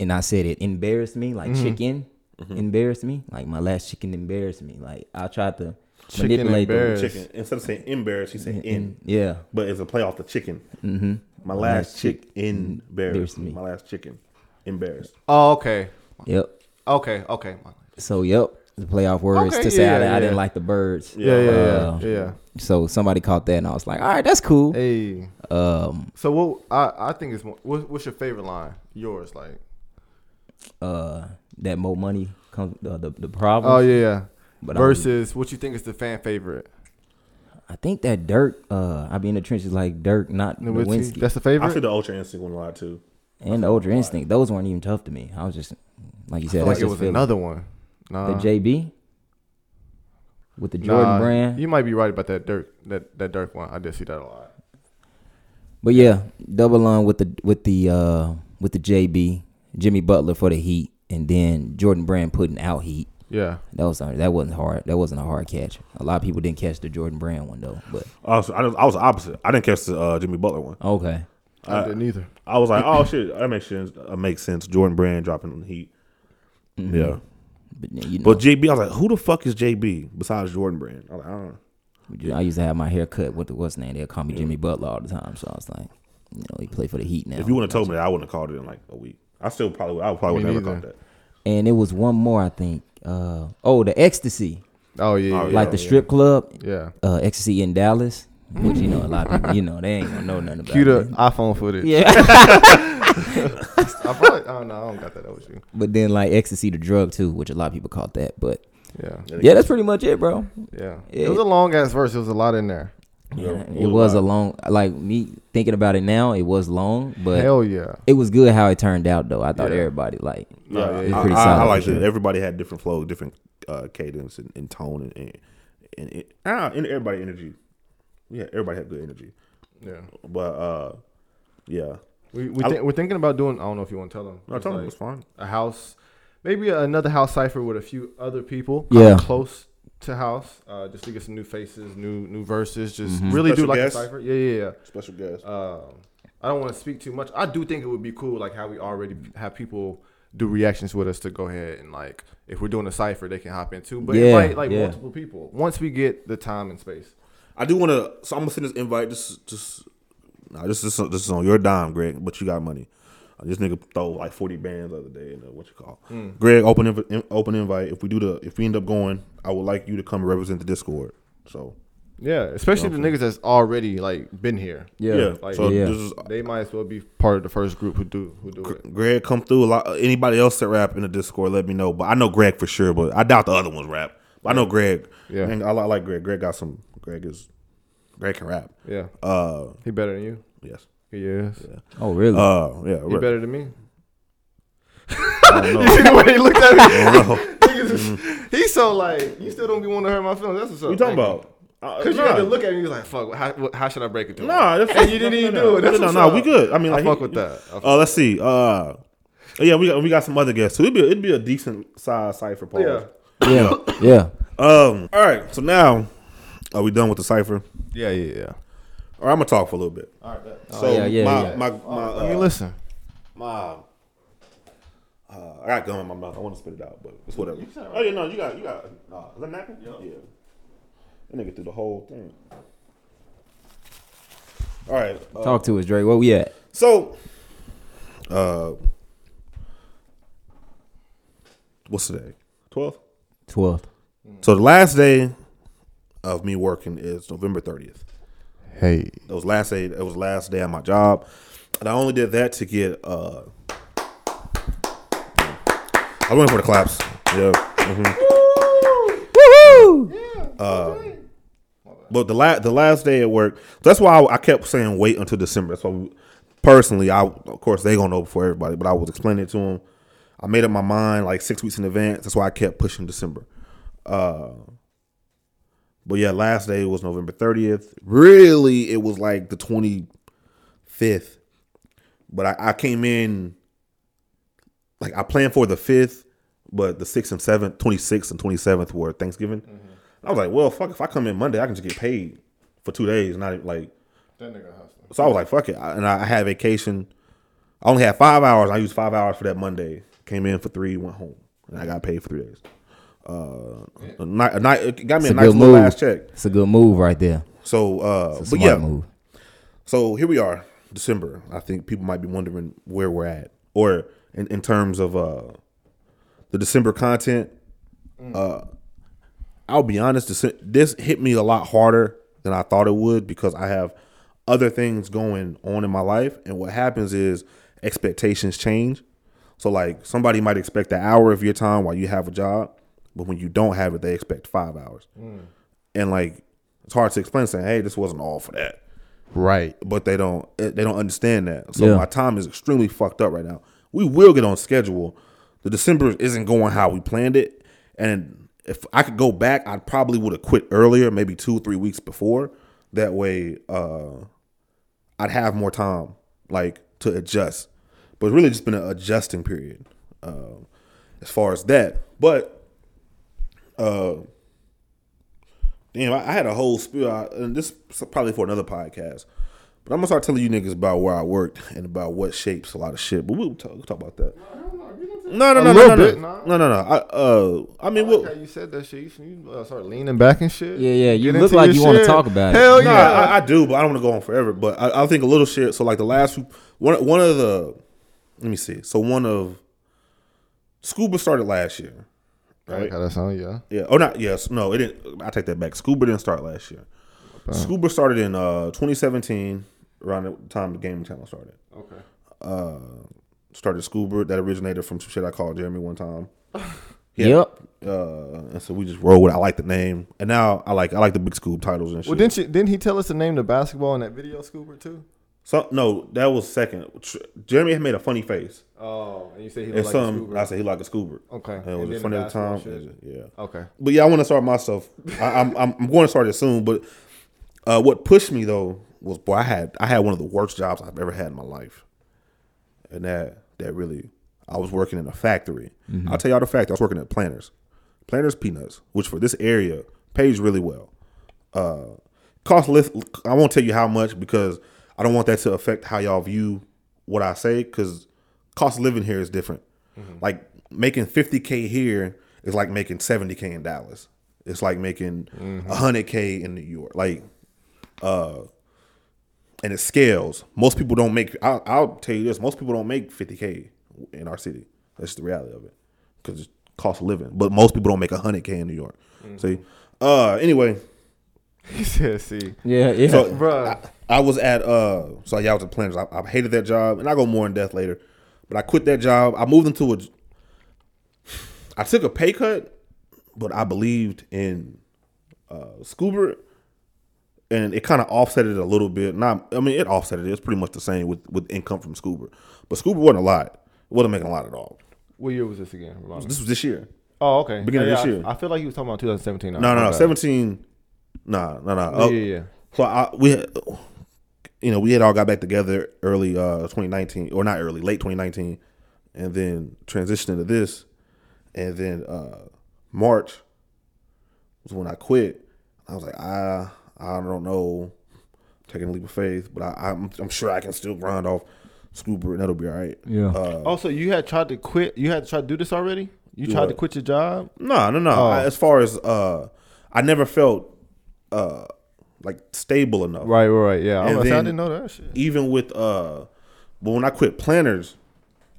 and I said it embarrassed me, like chicken embarrassed me, like my last chicken embarrassed me. Like I tried to Chicken manipulate the. Chicken. Instead of saying embarrassed, he said in. Yeah, But it's a play off the chicken. mm-hmm. My last chick embarrassed embarrassed me. me. My last chicken embarrassed. Oh, okay. Yep. Okay. Okay. So yep, the playoff words Okay, to say I, yeah, I didn't like the birds. Yeah. Yeah. Uh, Yeah. yeah. So somebody caught that, and I was like, all right, that's cool. Hey. Um, So what? I I think it's more, what, what's your favorite line? Yours, like. uh, that more money comes uh, the the problem. Oh yeah. yeah. But um, Versus what you think is the fan favorite? I think that Dirk. Uh, I be in the trenches like Dirk, not Nowitzki? Nowinski. That's the favorite. I favorite. see the Ultra Instinct one a lot too. and the Ultra Instinct. Those weren't even tough to me. I was just like you I said. feel like it was feeling. another one. Nah. the JB with the Jordan Nah, brand. You might be right about that Dirk that that Dirk one. I did see that a lot. But yeah, double on with the with the uh with the JB Jimmy Butler for the Heat, and then Jordan Brand putting out Heat. Yeah. That was that wasn't hard. That wasn't a hard catch. A lot of people didn't catch the Jordan Brand one though. But I was, I was, I was opposite. I didn't catch the uh, Jimmy Butler one. okay, I didn't either. I was like, oh shit, that makes sense. That makes sense. Jordan Brand dropping on the Heat. Yeah. But you know, But JB, I was like, who the fuck is JB besides Jordan Brand? I was like, I don't know. I used to have my hair cut with the what's the name. They'll call me Jimmy Butler all the time. So I was like, you know, he played for the Heat now. If you would have told me that, I wouldn't have called it in like a week. I still probably, I probably would never called that. and it was one more, I think. Uh, oh, the ecstasy, Oh yeah. Oh, yeah. like the strip club, Yeah. uh, ecstasy in Dallas, which you know a lot of people, you know, they ain't gonna know nothing about. Cue the it. iPhone footage. Yeah, I probably. Oh no, I don't got that. That was you. but then like ecstasy, the drug too, which a lot of people caught that. But Yeah. yeah, that's pretty much it, bro. Yeah. Yeah. It was a long ass verse. It was a lot in there. Yeah, Yeah, it was a long, like me thinking about it now, it was long, but Hell yeah. it was good how it turned out though. I thought Yeah. everybody like, Yeah, yeah, it's pretty I, I, solid. I for like sure. that. Everybody had different flow, different uh, cadence and, and tone, and and, and, and, ah, and everybody energy. Yeah, everybody had good energy. Yeah. But uh, yeah, We we I- think, we're thinking about doing. I don't know if you want to tell them. no, tell them it's fine. a house, maybe another house cipher with a few other people. Yeah. close to house, uh, just to get some new faces, new new verses. Just Mhm. really do like guests? a cipher. Yeah, yeah, yeah. Special guest. Um, I don't want to speak too much. I do think it would be cool, like how we already have people do reactions with us to go ahead and like if we're doing a cipher, they can hop in too. But Yeah, invite like yeah. multiple people once we get the time and space. I do want to. So I'm gonna send this invite. Just, just, nah, this is this is on your dime, Greg. But you got money. Uh, this nigga throw like 40 bands the other day. And uh, what you call? Greg, open inv- open invite. If we do the, if we end up going, I would like you to come represent the Discord. So Yeah, especially the niggas that's already like been here. Yeah. Yeah. Like, so yeah. this is They might as well be part of the first group who do who do it. Greg come through. A lot. Anybody else that rap in the Discord, let me know. But I know Greg for sure. But I doubt the other ones rap. But I know Greg. Yeah. and I, I like Greg. Greg got some. Greg is. Greg can rap. Yeah, Uh, he better than you. yes. He is. Oh, really? Uh, yeah. He right. better than me. I don't know. You see the way he looked at me? I don't know. He's so like, you still don't be wanting to hurt my feelings. That's what's up. What you talking about? Uh, Because you nah. had to look at me. You was like, "Fuck, how, how should I break it to him?" Nah, that's and you didn't even no, do it. That's no, what's no, up. we good. I mean, I like, fuck he- with that. I fuck- Uh, let's see. Uh, yeah, we got we got some other guests. So it'd be it'd be a decent size cipher. Pause. yeah, yeah, yeah. Um. All right. So now, are we done with the cipher? Yeah, yeah, yeah. Or I'm gonna talk for a little bit. All right, bet. So yeah, yeah, my, yeah. my my Let me uh, listen. my uh, I got gum in my mouth. I want to spit it out, but it's whatever. Oh yeah, no, you got you got. Uh, is that napkin? Yeah. That nigga through the whole thing. All right. uh, Talk to us, Drake. Where we at? So, uh, what's today? Twelfth. 12th. So the last day of me working is November thirtieth. Hey, It was last day. It was last day of my job, and I only did that to get. uh I went for the claps. Yeah. mhm. But the last the last day at work, that's why I, I kept saying wait until December. That's why we, personally, I of course they gonna know before everybody, but I was explaining it to them. I made up my mind like six weeks in advance. That's why I kept pushing December. Uh, but yeah, last day was November thirtieth. Really, it was like the twenty fifth. But I, I came in like I planned for the fifth, but the sixth and seventh, twenty sixth and twenty seventh were Thanksgiving. Mm-hmm. I was like, well, fuck, if I come in Monday, I can just get paid for two days, not like. that nigga hustling. So I was like, fuck it, I- and I had vacation. I only had five hours. I used five hours for that Monday. Came in for three, went home, and I got paid for three days. Uh, a night, a night, got me It's a nice little move. ass check. It's a good move right there. So, uh, but yeah, move. so here we are, December. I think people might be wondering where we're at, or in, in terms of uh, the December content. Uh, I'll be honest, this, this hit me a lot harder than I thought it would because I have other things going on in my life, and what happens is expectations change. So, like somebody might expect an hour of your time while you have a job, but when you don't have it, they expect five hours, and like it's hard to explain saying, "Hey, this wasn't all for that." Right. but they don't they don't understand that. So Yeah. my time is extremely fucked up right now. We will get on schedule. The December isn't going how we planned it, and if I could go back, I probably would have quit earlier, maybe two or three weeks before. That way, uh, I'd have more time, like to adjust. But it's really just been an adjusting period uh, as far as that. But uh, Damn, I, I had a whole spiel, out, and this is probably for another podcast. But I'm gonna start telling you niggas about where I worked and about what shapes a lot of shit. But we'll talk, we'll talk about that. No, no, no, no, no, no, no, no, no. I, uh, I mean, I we'll, you said that shit. You, you uh, start leaning back and shit. Yeah, yeah, you Get look like you wanna talk about it. Hell no, yeah. I, I do, but I don't want to go on forever. But I, I think a little shit. So like the last few, one, one of the, let me see. So one of Scuba started last year, I right? like how that sound. Yeah. Yeah. Oh, not yes. No, it didn't. I take that back. Scuba didn't start last year. Scuba started in uh, 2017, around the time the gaming channel started. Okay. Uh, started Scuba that originated from some shit I called Jeremy one time. Yep. Uh, and so we just rolled with. it. I like the name, and now I like I like the big Scoob titles and shit. Well, didn't you? Didn't he tell us to name the basketball in that video, Scooper too? So no, that was second. Jeremy had made a funny face. Oh, and you say he And looked like a some, Scooper. I said he like a Scuba. Okay. and it And was then funny the at the time. basketball shit? Yeah. Okay. But yeah, I want to start myself. I, I'm, I'm I'm going to start it soon. But uh, what pushed me though was boy, I had I had one of the worst jobs I've ever had in my life, and that that really I was working in a factory. I'll tell y'all the fact I was working at Planters, Planters Peanuts, which for this area pays really well. Uh, cost list I won't tell you how much because I don't want that to affect how y'all view what I say because cost of living here is different. Like making 50k here is like making 70k in Dallas. It's like making 100k in New York. Like, uh, and it scales. Most people don't make. I'll, I'll tell you this: most people don't make 50k in our city. That's the reality of it because it's cost of living. But most people don't make 100k in New York. See, uh, anyway, he said, "See, yeah, yeah, so, bro." I, I, was at uh, so yeah, I was at Planters. I, I, hated that job, and I go more in depth later. But I quit that job. I moved into a. I took a pay cut, but I believed in uh, scuba, and it kind of offset it a little bit. Not, I mean, it offset it. It's pretty much the same with with income from scuba, but scuba wasn't a lot. It wasn't making a lot at all. What year was this again? This was this year. Oh, okay. Beginning yeah, of this year. I, I feel like he was talking about 2017. No, no, no. 17 Nah, nah, nah. Yeah, oh, yeah, yeah. So I, we, you know, we had all got back together early uh 2019, or not early, late 2019, and then transitioned into this, and then uh March was when I quit. I was like, I, I don't know, taking a leap of faith, but I, I'm, I'm sure I can still grind off scuba and that'll be all right. Yeah. Uh, oh, also, you had tried to quit. You had tried to do this already. You tried what? to quit your job. No, no, no. As far as uh, I never felt uh like stable enough. Right, right, right. Yeah, I, And I then- didn't know that shit. even with uh but when I quit Planters,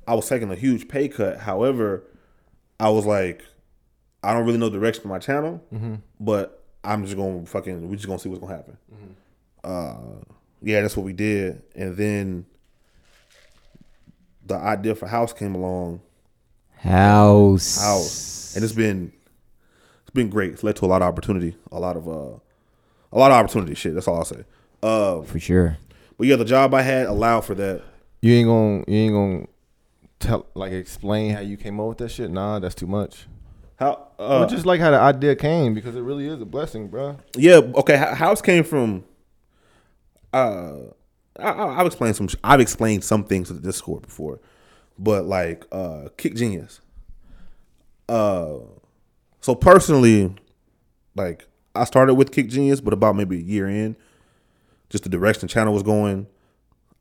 I was taking a huge pay cut. However, I was like, I don't really know the direction of my channel, but I'm just gonna fucking we're just gonna see what's gonna happen. Uh yeah, that's what we did. And then the idea for house came along House. house. And it's been it's been great. It's led to a lot of opportunity. A lot of uh a lot of opportunity shit. That's all I'll say. Uh For sure. but yeah, the job I had allowed for that. You ain't gonna, you ain't gonna tell, like, explain how you came up with that shit. Nah, that's too much. How uh, Well, just like how the idea came, because it really is a blessing, bro. Yeah, okay. House came from. Uh, I, I- I've explained some. I've explained some things to the Discord before, but like uh, Kick Genius. Uh, so personally, like I started with Kick Genius, but about maybe a year in, just the direction the channel was going,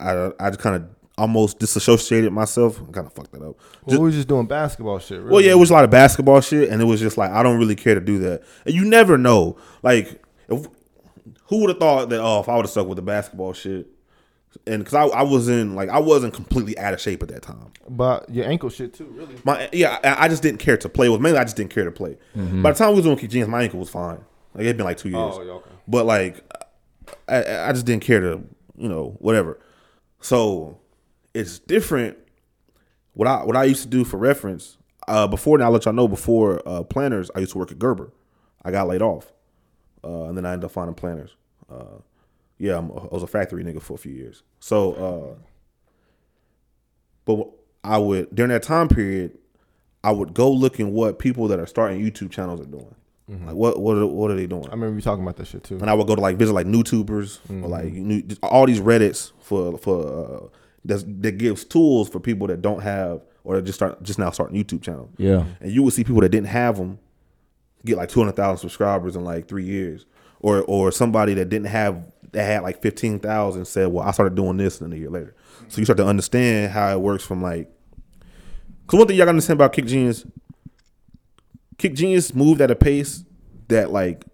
I I just kind of almost disassociated myself. I kind of fucked that up. Well, we was just doing basketball shit. Really. Well, yeah, it was a lot of basketball shit, and it was just like I don't really care to do that. And you never know, like, if, who would have thought that? Oh, if I would have stuck with the basketball shit, and because I, I was in like I wasn't completely out of shape at that time. But your ankle shit too, really. My yeah, I, I just didn't care to play. with. was mainly I just didn't care to play. Mm-hmm. By the time we was doing Kick Genius, my ankle was fine. Like it had been like two years. Oh, yeah, okay. But like, I, I just didn't care to, you know, whatever. So it's different. What I what I used to do for reference uh, before now, I'll let y'all know before uh, Planters, I used to work at Gerber. I got laid off, uh, and then I ended up finding Planters. Uh, yeah, I'm, I was a factory nigga for a few years. So, uh, but I would during that time period, I would go looking what people that are starting YouTube channels are doing. Like what what are, what are they doing? I remember you talking about that shit too. and I would go to like visit like NewTubers or like new, all these Reddits for for uh, that gives tools for people that don't have or that just start just now starting YouTube channel. Yeah. and you would see people that didn't have them get like two hundred thousand subscribers in like three years, or or somebody that didn't have that had like fifteen thousand said, "Well, I started doing this," and then a year later. So you start to understand how it works from like. Cause one thing y'all gotta understand about Kick Genius, Kick Genius moved at a pace that like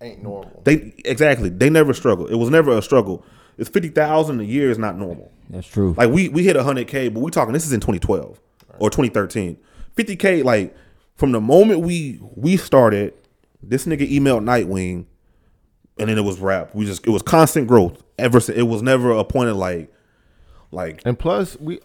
Ain't normal. they exactly they never struggle. It was never a struggle. It's fifty thousand a year is not normal. That's true. Like we we hit hundred k, but we talking this is in twenty twelve or twenty thirteen. Fifty k like from the moment we we started, this nigga emailed Nightwing, and then it was rap. We just it was constant growth ever since. It was never a point of like like And plus, we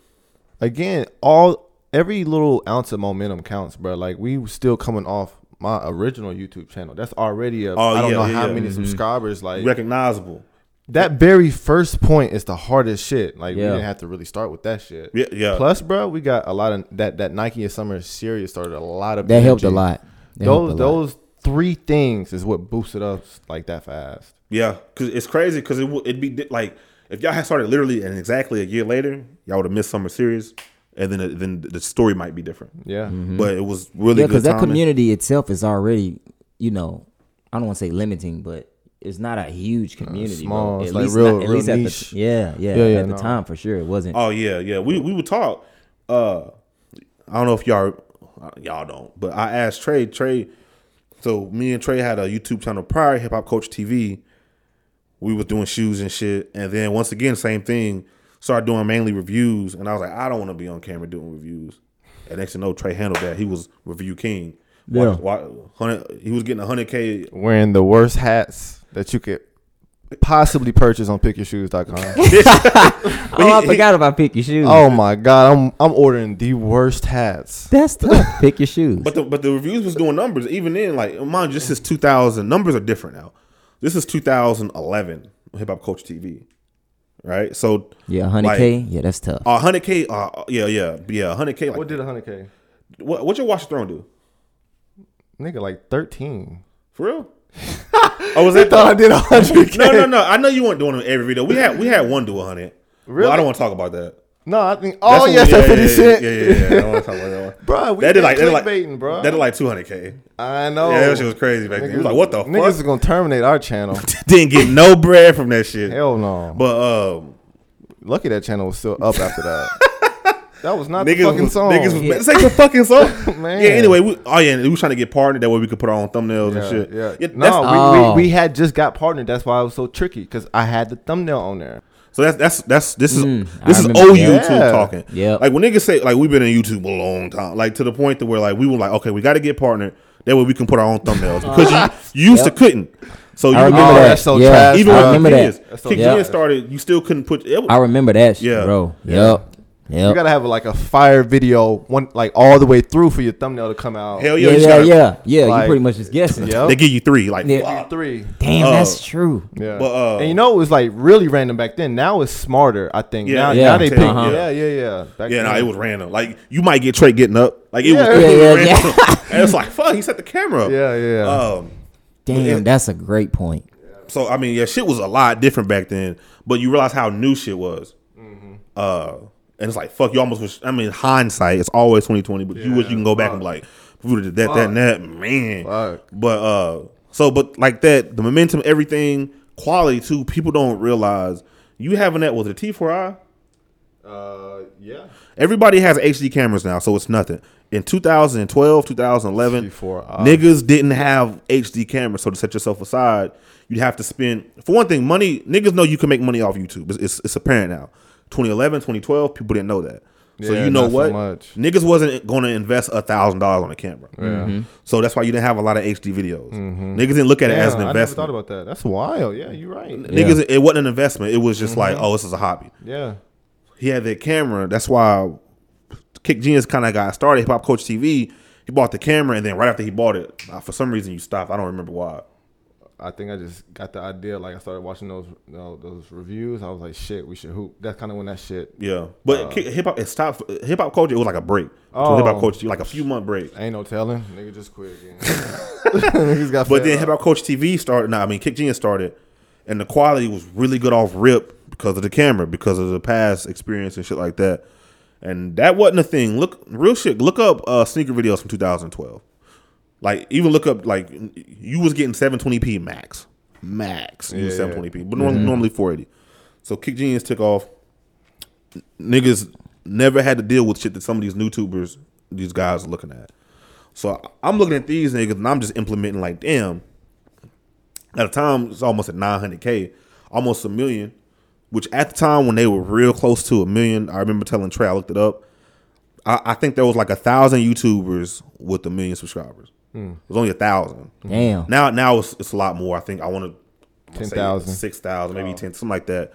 again all every little ounce of momentum counts, bro. Like we was still coming off my original YouTube channel. That's already a. Oh, I don't yeah, know yeah, how yeah. many mm-hmm. subscribers. Like recognizable. that very first point is the hardest shit. Like we didn't have to really start with that shit. Yeah, yeah. Plus, bro, we got a lot of that. That Nike and Summer series started a lot of. that helped a lot. That helped Those a lot. those three things is what boosted us like that fast. Yeah, because it's crazy. Because it would it'd be like if y'all had started literally and exactly a year later, y'all would have missed summer series, and then it, then the story might be different. Yeah. But it was really yeah, good because that timing. community itself is already, you know, I don't want to say limiting, but it's not a huge community. small. bro. It's At like least, real- not, at real least at the yeah, yeah, Yeah, yeah, at the time for sure it wasn't. Oh yeah, yeah. We we would talk. Uh, I don't know if y'all uh, y'all don't, but I asked Trey. Trey. So me and Trey had a YouTube channel prior, Hip Hop Coach TV. We was doing shoes and shit, and then once again, same thing. Started doing mainly reviews, and I was like, I don't want to be on camera doing reviews. And next thing you know, Trey handled that. He was review king. Yeah. Watch- watch- 100 he was getting hundred k. Wearing the worst hats that you could possibly purchase on pickyourshoes.com. Oh, I forgot about pick your shoes. oh my god, I'm I'm ordering the worst hats. that's tough. pick your shoes. But the but the reviews was doing numbers even then. Like mind you, this is 2000. Numbers are different now. This is 2011 Hip Hop Coach TV, right? So yeah, hundred k. Yeah, that's tough. uh, 100k. Uh, yeah, yeah, yeah, 100k. Like What did 100k? what? What your Watch the Throne do? Nigga, like 13. For real? oh, was that thought I the, did 100k. No, no, no. I know you weren't doing it every video. We had we had one do a 100. Really? Well, I don't want to talk about that. No, I think. Oh when- yes, yeah, that 50 yeah. Yeah, yeah, yeah. I want to talk about that one. Bro, we That did like that did like clickbaiting, bro. That did like 200k. I know. Yeah, that shit was crazy back then. It was like, what the fuck? Niggas fuck? is gonna terminate our channel. Didn't get no bread from that shit. Hell no. But um, Lucky that channel was still up after that. that was not niggas the fucking was, song. niggas was Yeah. this ain't the fucking song. Man. Yeah. Anyway, we, oh yeah, we was trying to get partnered that way we could put our own thumbnails yeah, and shit. yeah. that's, no, we, Oh. we, we had just got partnered. That's why it was so tricky because I had the thumbnail on there. So that's that's that's this is Mm, I this is old that. YouTube Yeah. talking. Yep. Like when niggas say like we've been on YouTube a long time, like to the point that where like we were like, okay, we got to get partnered. That way we can put our own thumbnails because you, you used Yep. to couldn't. So you I remember Oh, that. that's so yeah, trash, even I bro. when remember Kick that. So Kick trash. Started, you still couldn't put. It, I remember that, shit, Yeah. bro. Yeah. Yep. You gotta have like a fire video, one like all the way through for your thumbnail to come out. hell yeah, Yeah, you yeah, gotta- yeah, yeah. like- you pretty much just guessing. Yep. They give you three, like Yeah. fuck. Three. Damn, Uh, that's true. Yeah. But, uh, and you know it was like really random back then. Now it's smarter, I think. Yeah, now, yeah, now they pick. uh-huh. Yeah, yeah, yeah. Back Yeah, no, then- it was random. Like you might get Trey getting up, like it Yeah. was, it was Yeah, yeah, random. and it's like fuck, he set the camera up. Yeah, yeah. Um, Damn, Yeah. that's a great point. So I mean, yeah, shit was a lot different back then. But you realize how new shit was. Mm-hmm. Uh, and it's like fuck, you almost wish. I mean, hindsight, it's always twenty twenty. But you wish you can go back and be like, we would have did that, that, and that, man. Fuck. But uh, so but like that, the momentum, everything, quality too. People don't realize you having that with a T4i. Uh, yeah. Everybody has HD cameras now, so it's nothing. In 2012, 2011, T4i. niggas didn't have HD cameras, so to set yourself aside, you'd have to spend, for one thing, money. Niggas know you can make money off YouTube. It's, it's, it's apparent now. 2011, 2012, people didn't know that. So Yeah, you know not so what? much. Niggas wasn't going to invest a thousand dollars on a camera. Yeah. Mm-hmm. So that's why you didn't have a lot of HD videos. Mm-hmm. Niggas didn't look at it as Damn, an I never investment. thought about that. That's wild. Yeah, you're right. Niggas, it wasn't an investment. It was just mm-hmm. like, oh, this is a hobby Yeah. he had that camera. That's why Kick Genius kind of got started. Hip Hop Coach TV. He bought the camera, and then right after he bought it, uh, for some reason you stopped. I don't remember why. I think I just got the idea. Like I started watching those you know, those reviews. I was like, shit, we should hoop. That's kind of when that shit. Yeah, but hip hop it stopped. Hip Hop Coach it was like a break. Oh. Hip Hop Coach like a few month break. Ain't no telling. Nigga just quit again. Niggas got. But then. Hip Hop Coach TV started. Nah, I mean Kick Genius started, and the quality was really good off rip because of the camera, because of the past experience and shit like that. And that wasn't a thing. Look, real shit. Look up uh, sneaker videos from 2012. Like even look up like you was getting 720p max, max. You Yeah, yeah. 720p, but norm- mm-hmm. normally 480. So Kick Genius took off. Niggas never had to deal with shit that some of these new tubers, these guys are looking at. So I'm looking at these niggas and I'm just implementing like, damn. At the time, it's almost at 900k, almost a million. Which at the time when they were real close to a million, I remember telling Trey, I looked it up. I, I think there was like a thousand YouTubers with a million subscribers. It was only a thousand. Damn. Now, now it's, it's a lot more. I think I want to 10,000. six thousand, maybe ten, something like that.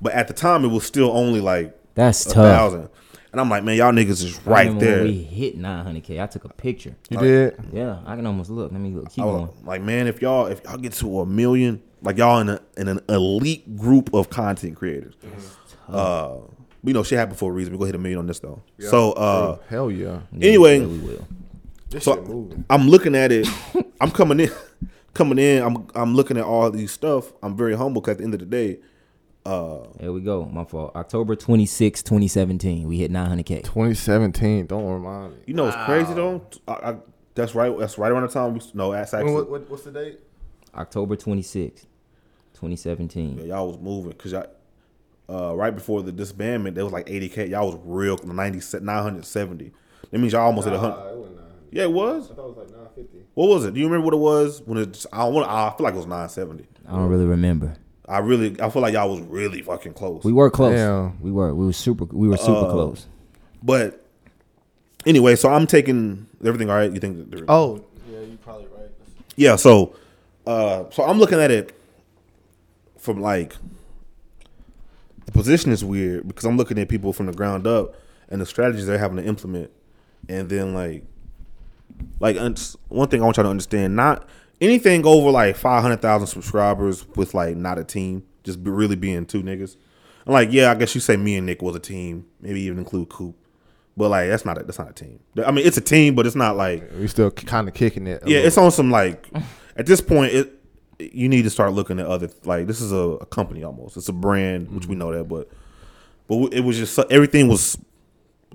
But at the time, it was still only like That's a tough. thousand. And I'm like, man, y'all niggas is right remember there. When we hit 900k. I took a picture. you did. Yeah, I can almost look. Let me look. Keep I going. like, man, if y'all if y'all get to a million, like y'all in a in an elite group of content creators. Uh, you know, shit happened for a reason. We go hit a million on this though. So uh, Hell yeah. anyway, Yeah, we will. So. I'm looking at it. I'm coming in, coming in. I'm I'm looking at all these stuff. I'm very humble because at the end of the day, uh, there we go. My fault. October 26, 2017. We hit 900K. 2017. Don't remind me. You know it's wow. crazy though? I, I, that's right. That's right around the time. We, no, that's actually. What, what, what's the date? October 26, 2017. Yeah, y'all was moving because y'all. Uh, right before the disbandment, there was like 80k. Y'all was real 90, 970. That means y'all almost nah, hit 100. Yeah, it was. I thought it was like 950. What was it? Do you remember what it was when it? I don't want. I feel like it was 970. I don't really remember. I really. I feel like y'all was really fucking close. We were close. Damn. We were. We were super. We were super Uh, close. But anyway, so I'm taking everything. All right, you think? that- Oh, yeah, you probably right. Yeah. So, uh, so I'm looking at it. from like the position is weird because I'm looking at people from the ground up and the strategies they're having to implement, and then like, like one thing I want y'all to understand: not anything over like five hundred thousand subscribers with like not a team, just really being two niggas. And like, yeah, I guess you say me and Nick was a team, maybe even include Coop, but like that's not a, that's not a team. I mean, it's a team, but it's not like We still kind of kicking it. yeah, it's on some like at this point it you need to start looking at other like this is a, a company almost. It's a brand, which we mm-hmm. know that, but but it was just so- everything was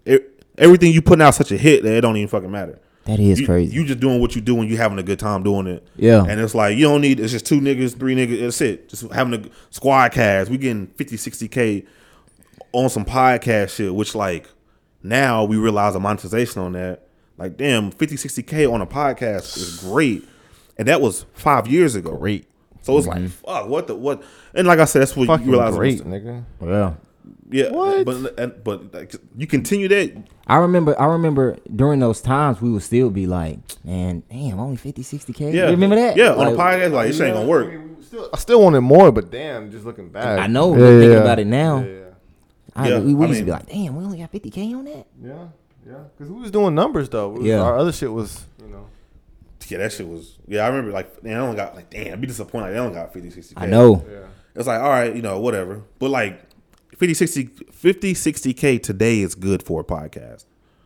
it, everything you putting out such a hit that it don't even fucking matter. That is you, crazy. You just doing what you do and you having a good time doing it. Yeah. And it's like you don't need it's just two niggas, three niggas, that's it. Just having a squad cast. We getting 50, 60 K on some podcast shit, which like now we realize the monetization on that. Like damn, 50, 60 K on a podcast is great. And that was five years ago. great. So it's like mm-hmm. fuck, what the what and like I said, that's what Fucking you realize great, nigga. well, Yeah, What? but and, but like, you continue that. I remember. I remember during those times we would still be like, man, damn, only 50, 60 k. Yeah, you remember that? Yeah, on a Like, podcast, like this ain't gonna work. I, mean, still, I still wanted more, but damn, just looking back. I know. Yeah, but thinking yeah. about it now, Yeah, I, Yeah, we, we I used to mean- be like, damn, we only got fifty k on that. yeah, yeah. Because we was doing numbers though. Was- Yeah. our other shit was, you know. Yeah, that shit was. Yeah, I remember like they only got like damn, I'd be disappointed. Like, they only got 50, 60 I know. Yeah. It's like all right, you know, whatever. But like 50, 60, 50, 60 k today is good for a podcast.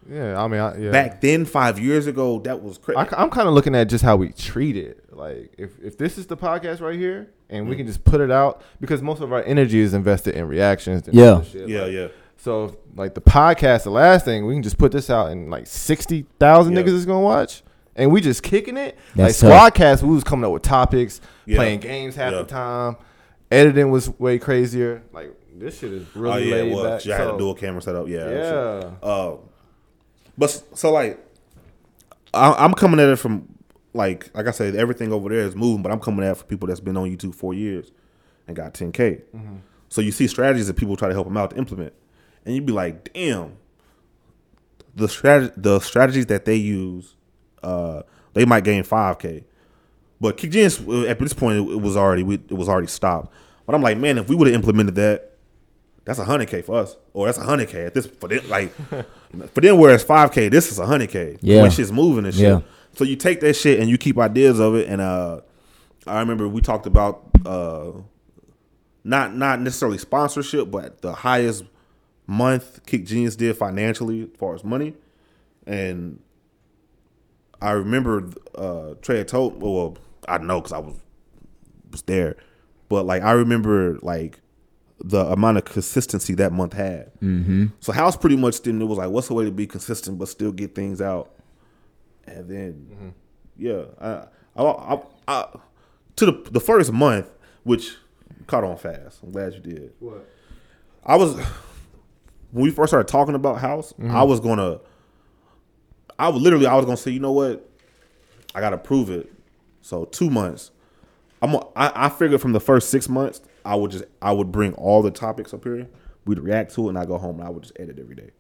Yeah, I mean, I, yeah. Back then, five years ago, that was crazy. I, am kind of looking at just how we treat it. Like, if, if this is the podcast right here, and we can mm. just put it out, because most of our energy is invested in reactions. and Yeah. shit, yeah, like- yeah. So, like the podcast, the last thing, we can just put this out, and like sixty thousand Yeah. niggas is gonna watch, and we just kicking it. That's like Squadcast, we was coming up with topics, Yeah. playing games half Yeah. the time. Editing was way crazier. Like this shit is Oh really yeah, laid it was. back. You had So, a dual camera set up. Yeah, yeah. Uh, but so like, I, I'm coming at it from like like I said, everything over there is moving, but I'm coming at it for people that's been on YouTube four years and got 10k. So you see strategies that people try to help them out to implement, and you'd be like, damn, the strategy the strategies that they use, uh, they might gain 5k. But Kick Genius at this point it, was already we, it was already stopped. But I'm like, man, if we would have implemented that, that's a hundred k for us, or that's a hundred k at this for them. Like for them, where it's five k, this is a hundred k. Yeah. when shit's moving and shit. Yeah. So you take that shit and you keep ideas of it. And uh, I remember we talked about uh, not not necessarily sponsorship, but the highest month Kick Genius did financially as far as money, and I remember uh, Trey told well I know because I was was there, but like I remember like the amount of consistency that month had. Mm-hmm. So House pretty much didn't. It was like, what's the way to be consistent but still get things out? And then, yeah, I, I, I, I, to the the first month, which caught on fast. I'm glad you did. What? I was when we first started talking about House. I was gonna, I was literally I was gonna say, you know what, I gotta prove it. So two months. I'm. a- I, I figured from the first six months, I would just I would bring all the topics up here. We'd react to it, and I go home and I would just edit every day.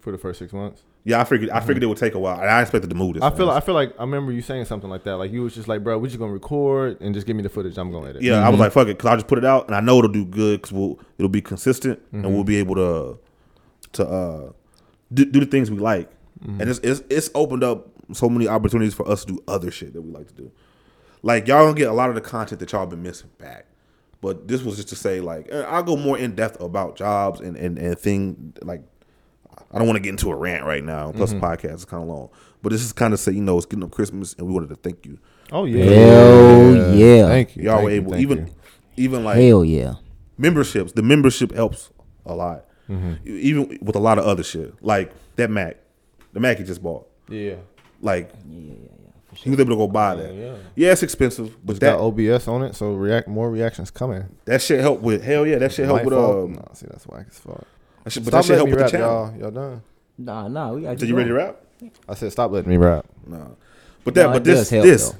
For the first six months. Yeah, I figured I mm-hmm. figured it would take a while, and I expected to move this. I feel fast. I feel like I remember you saying something like that. Like you was just like, bro, we just gonna record and just give me the footage. I'm gonna edit. Yeah, I was mm-hmm. like, fuck it, because I just put it out, and I know it'll do good because we'll it'll be consistent, and we'll mm-hmm. be able to to uh do, do the things we like, and it's, it's it's opened up so many opportunities for us to do other shit that we like to do. Like y'all gonna get a lot of the content that y'all been missing back, but this was just to say like eh, I'll go more in depth about jobs and and and thing like. I don't want to get into a rant right now. Plus, the podcast is kind of long, but this is kind of say you know it's getting up Christmas, and we wanted to thank you. Oh yeah. Hell yeah. Thank you. Y'all Thank were able thank even you. even like Hell yeah. memberships. The membership helps a lot, Mm-hmm. Even with a lot of other shit like that Mac, the Mac he just bought. Yeah. Like he was able to go buy that. yeah. Yeah, it's expensive, but It's that got OBS on it, so react more reactions coming. that shit help with hell yeah. That shit help with fault. um. no, see that's whack as fuck. That shit, but Stop that shit help letting me with the rap, channel. y'all. Y'all done? Nah, nah, we got So you ready to rap? I said stop letting me rap. No, but that No, but this help, this. though.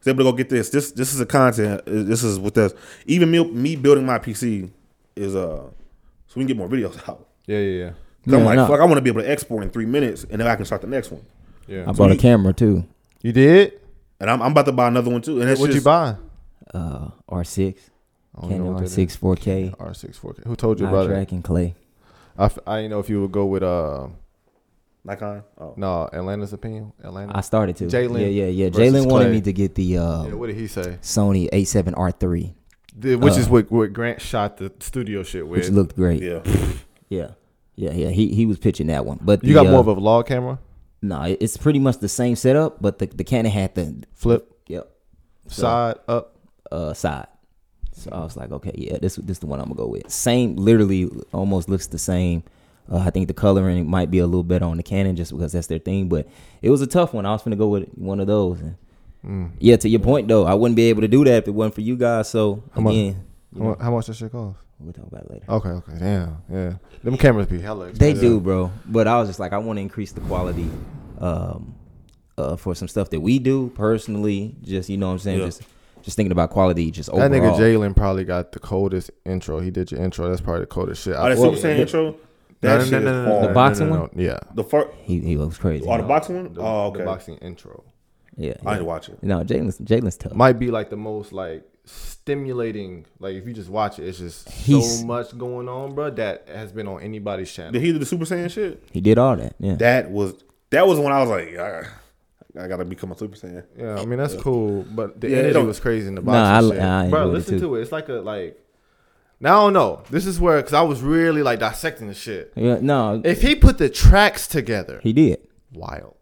Is able to go get this. This this is a content. uh, This is what this. Even me, me building my PC is uh, so we can get more videos out. Yeah, yeah, yeah. 'Cause I'm Yeah, like, nah. fuck, I want to be able to export in three minutes, and then I can start the next one. Yeah. I bought a camera too. You did? And I'm, I'm about to buy another one too. And it's What'd you just, buy? Uh, R6. I Canon know what that R6 4K, is. R6 4K. Who told you about it? track and clay. I, f- I didn't know if you would go with uh Nikon. Oh, no Atlanta's opinion. Atlanta. I started to. Jalen Yeah, yeah, yeah. versus Jalen wanted Clay. me to get the uh, yeah, what did he say? Sony A7R3, The- which is Uh, what, what Grant shot the studio shit with. which looked great. yeah. Yeah, yeah, yeah. He he was pitching that one, but you the, got more uh, of a vlog camera? No, it- it's pretty much the same setup, but the the Canon had the Flip, yep So- side, up. uh side. So I was like, okay, yeah, this this the one I'm gonna go with. Same, literally, almost looks the same. Uh, I think the coloring might be a little better on the Canon just because that's their thing, but it was a tough one. I was gonna go with one of those. Mm. yeah, to your point though, I wouldn't be able to do that if it wasn't for you guys. So How much- again, you How, know, how much that shit cost? We'll talk about it later. Okay, okay, damn, yeah. Them cameras be hella. They do, bro. But I was just like, I want to increase the quality um, uh, for some stuff that we do personally. Just you know what I'm saying. Yeah. Just just thinking about quality. Just That nigga. Jalen probably got the coldest intro. He did your intro. That's probably the coldest shit. Oh, that well, Super Saiyan intro. That no, shit no, is no, no, no. The boxing no, no, one? Yeah. The first. He he looks crazy. Oh, the boxing one. The, oh, the okay. boxing intro yeah, I yeah. didn't watch it. No, Jalen's Jalen's tough. might be like the most like stimulating. Like if you just watch it, it's just He's- so much going on, bro. That has been on anybody's channel. Did he do the Super Saiyan shit? he did all that. Yeah. That was that was when I was like, I, I gotta become a Super Saiyan. Yeah, I mean that's cool, but the Yeah, it energy was crazy in the Nah, boxing I- shit. I bro, enjoyed it listen to it. It's like a like. Now I don't know. This is where because I was really like dissecting the shit. yeah. No, If he put the tracks together, he did. wild.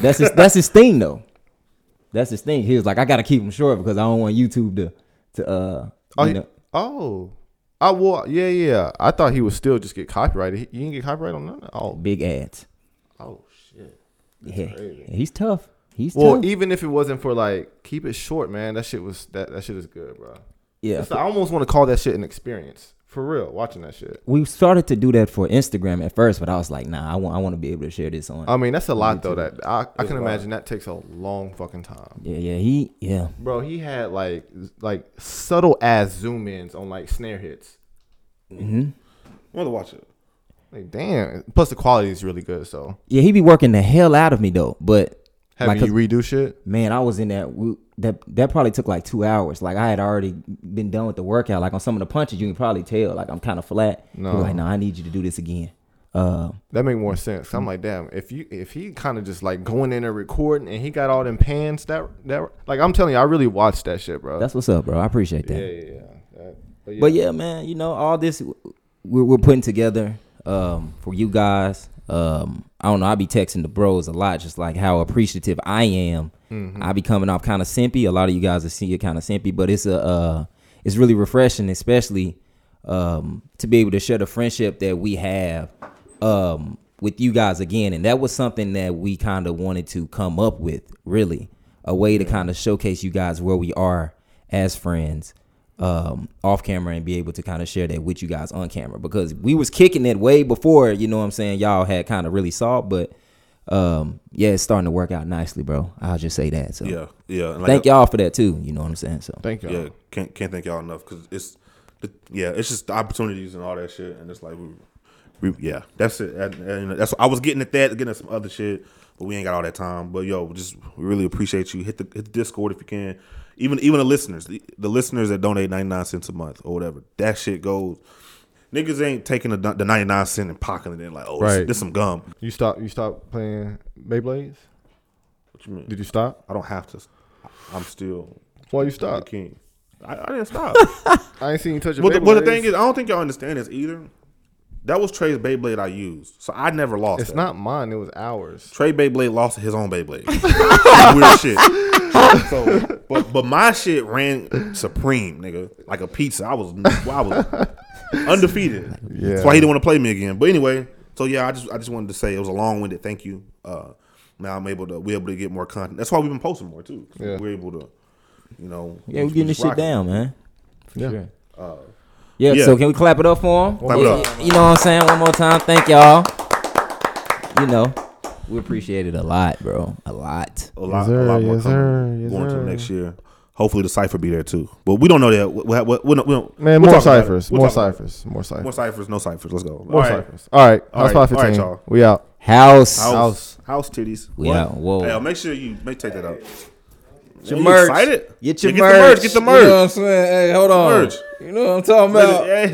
That's his that's his thing though. That's his thing. He was like, I gotta keep him short because I don't want YouTube to to uh Oh, you know, oh, I well, yeah, yeah. I thought he would still just get copyrighted. He, he didn't get copyrighted on none. Oh, big ads. oh shit. Yeah. crazy. He's tough. He's Well, tough. even if it wasn't for like keep it short, man, that shit was that that shit is good, bro. yeah. I almost want to call that shit an experience for real. Watching that shit. we started to do that for Instagram at first, but I was like, nah, I want I want to be able to share this on. I mean, that's a lot though. That I, I can imagine that takes a long fucking time, yeah, yeah, he, yeah, bro. He had like like subtle ass zoom ins on like snare hits. Mm hmm I want to watch it. Like damn. Plus the quality is really good. So yeah. He be working the hell out of me though. But having Like, you redo shit. man, I was in that that that probably took like two hours. Like I had already been done with the workout. Like on some of the punches, you can probably tell like I'm kind of flat. No. Like, no, I need you to do this again. Uh, That make more sense. I'm like, damn, if you if he kind of just like going in and recording and he got all them pans that that like I'm telling you, I really watched that shit, bro. that's what's up, bro. I appreciate yeah, that. yeah, yeah. That- but yeah. But yeah, man, you know, all this we're, we're putting together um, for you guys. Um, I don't know. I be texting the bros a lot, just like how appreciative I am. Mm-hmm. I be coming off kind of simpy. A lot of you guys will see it kind of simpy, but it's a uh, it's really refreshing, especially um, to be able to share the friendship that we have um, with you guys again. And that was something that we kind of wanted to come up with, really, a way to kind of showcase you guys where we are as friends um, off camera and be able to kind of share that with you guys on camera because we was kicking it way before you know what I'm saying y'all had kind of really saw it, but um, yeah it's starting to work out nicely bro I'll just say that so Yeah, yeah. Like, thank y'all for that too you know what I'm saying so Thank you. Yeah, can't can't thank y'all enough because it's, it, yeah, it's just the opportunities and all that shit, and it's like we, we yeah, that's it. And, and that's I was getting at that, getting at some other shit, but we ain't got all that time. But yo, just we really appreciate you. Hit the hit the Discord if you can. Even even the listeners, the, the listeners that donate ninety nine cents a month or whatever, that shit goes. Niggas ain't taking the, the ninety nine cent and pocketing it like, oh, Right. this, this some gum. You stop. You stop playing Beyblades. What you mean? Did you stop? I don't have to. I'm still Why you stop? king. I, I didn't stop. I ain't seen you touch a But the, but the thing is, I don't think y'all understand this either. That was Trey's Beyblade I used, so I never lost. it's that. not mine. It was ours. Trey Beyblade lost his own Beyblade. Weird shit. So, but but my shit ran supreme, nigga, like a pizza. I was I was undefeated. Yeah. That's why he didn't want to play me again. But anyway, so yeah, I just I just wanted to say it was a long winded thank you. Uh, now I'm able to we able to get more content. That's why we've been posting more too. Yeah. We're able to, you know, yeah we're getting this shit down man for Yeah. sure Uh, yeah, yeah. so can we clap it up for him Clap it Yeah, up. you know what I'm saying one more time thank y'all you know we appreciate it a lot bro a lot a lot, sir, a lot more yes, coming sir, yes, going to next year. Hopefully the cipher be there too, but we don't know that. We, we, we, we don't, Man, we'll more talk about it. ciphers. More talk about it. ciphers. More ciphers. More ciphers, no ciphers. Let's go. More All right. ciphers. All right. All That's right. five All right, fifteen. y'all. We out. house House, house titties. we What? out whoa Hey, yo, make sure you make take that out. Get your merch. excited? Get your Yeah, merch. Get the merch. You merch. know what I'm saying? Hey, hold on. merch. You know what I'm talking about? Hey,